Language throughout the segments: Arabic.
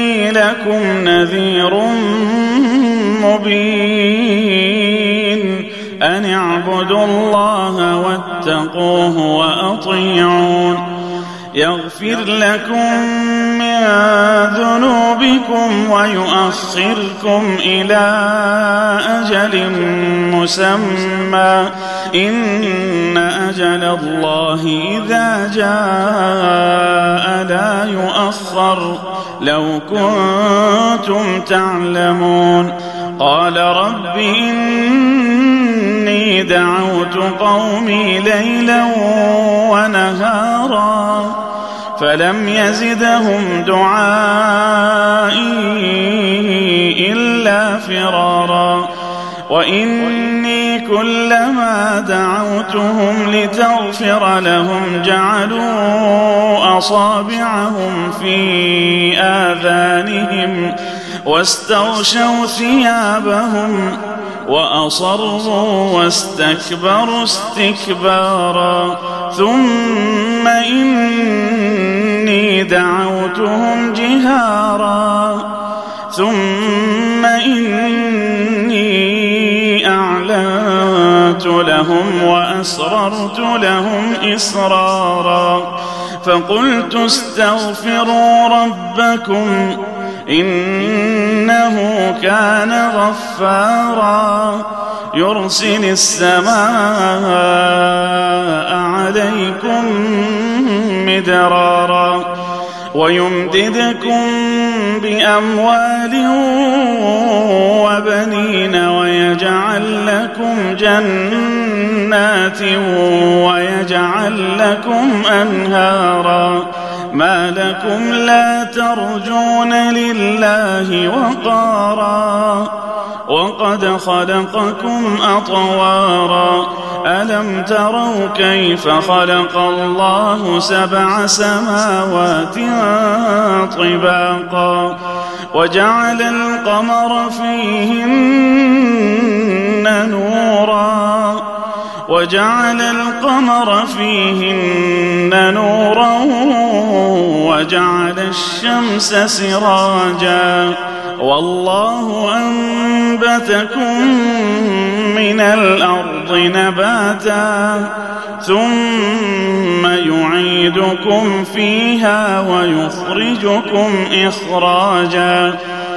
إني لكم نذير مبين. أن اعبدوا الله واتقوه وأطيعون. يغفر لكم من ذنوبكم ويؤخركم إلى أجل مسمى. إن أجل الله إذا جاء لا يؤخر. لو كنتم تعلمون. قال رب إني دعوت قومي ليلا ونهارا فلم يزدهم دعائي إلا فرارا. واني كلما دعوتهم لتغفر لهم جعلوا أصابعهم في آذانهم واستغشوا ثيابهم وأصروا واستكبروا استكبارا ثم إني دعوتهم جهارا ثم إني لهم وأسررت لهم إسرارا فقلت استغفروا ربكم إنه كان غفارا يرسل السماء عليكم مدرارا ويمددكم بأموال وبنين ويجعل لكم جنات ويجعل لكم أنهارا ما لكم لا ترجون لله وقارا وقد خلقكم أطوارا ألم تروا كيف خلق الله سبع سماوات طباقا وجعل القمر فيهن وجعل القمر فيهن نورا وجعل الشمس سراجا والله أنبتكم من الأرض نباتا ثم يعيدكم فيها ويخرجكم إخراجا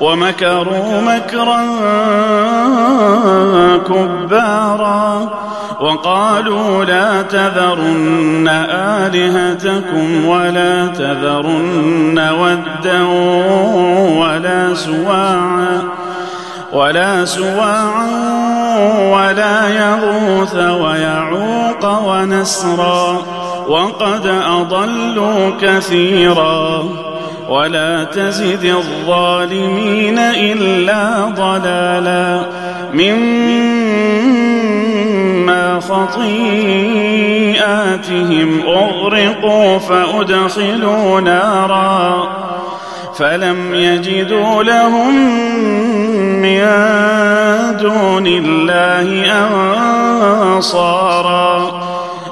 ومكروا مكرا كبارا وقالوا لا تذرن آلهتكم ولا تذرن ودا ولا سواعا ولا سواعا ولا يغوث ويعوق ونسرا وقد أضلوا كثيرا ولا تزد الظالمين إلا ضلالا مما خطيئاتهم أغرقوا فأدخلوا نارا فلم يجدوا لهم من دون الله أنصارا